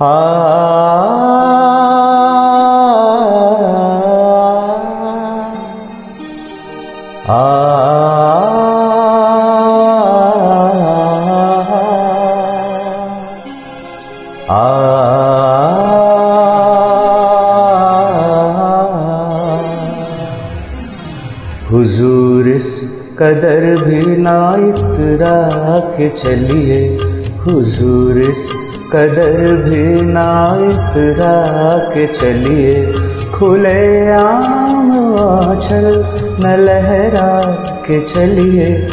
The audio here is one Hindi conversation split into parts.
हुजूर इस कदर भी ना इतरा के चलिए हुजूर इस कदर भी ना इतरा के चलिए। खुले आम आचल न लहरा के चलिए।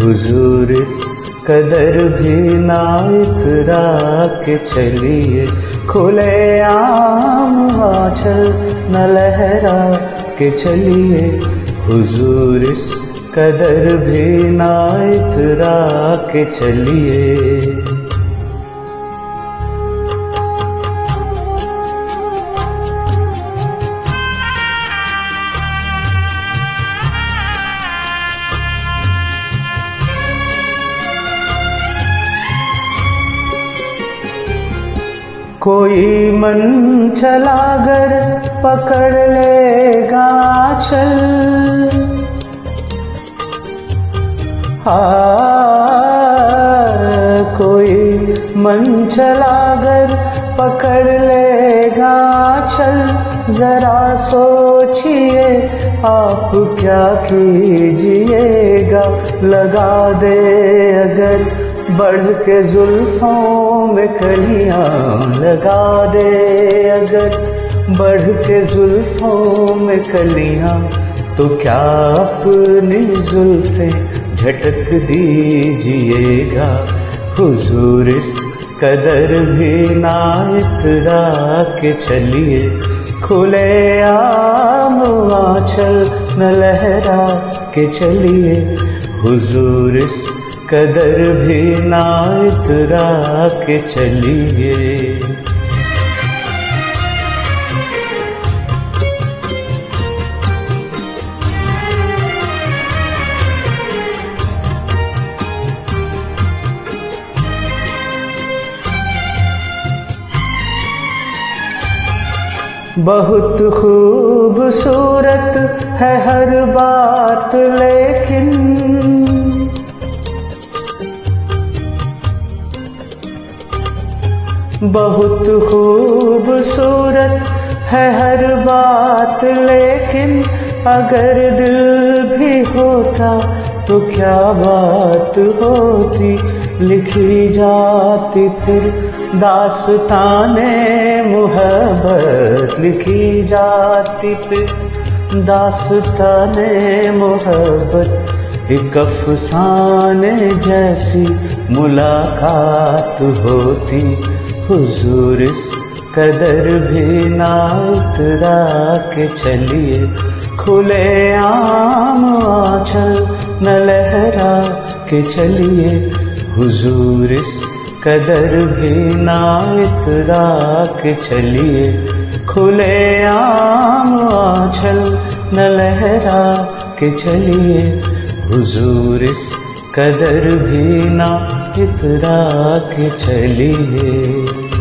हुजूर इस कदर भी ना इतरा के चलिए। खुले आम आचल न लहरा के चलिए। हुजूर इस कदर भी ना इतरा के चलिए। कोई मन चला कर पकड़ लेगा चल। हाँ कोई मन चला कर पकड़ लेगा चल। जरा सोचिए, आप क्या कीजिएगा? लगा दे अगर बढ़ के जुल्फों में कलियाँ लगा दे अगर। बढ़ के जुल्फों में कलियाँ तो क्या अपनी जुल्फे झटक दीजिएगा? हुजूर इस कदर भी ना इतरा के चलिए। खुले आम आंचल न लहरा के चलिए। हुजूर इस कदर भी ना इतरा के चलिए। बहुत खूबसूरत है हर बात लेकिन बहुत खूबसूरत है हर बात, लेकिन अगर दिल भी होता तो क्या बात होती? लिखी जाती फिर दास्ताने मोहब्बत, लिखी जाती फिर दास्ताने मोहब्बत। एक अफसाने जैसी मुलाकात होती हुजूर कदर भी ना उतरा के चलिए। खुले आम आंचल न लहरा के चलिए। हुजूर कदर भी ना इतरा के चलिए। खुले आम आंचल न लहरा के चलिए। हुजूर कदर भी ना इतरा राख चलिए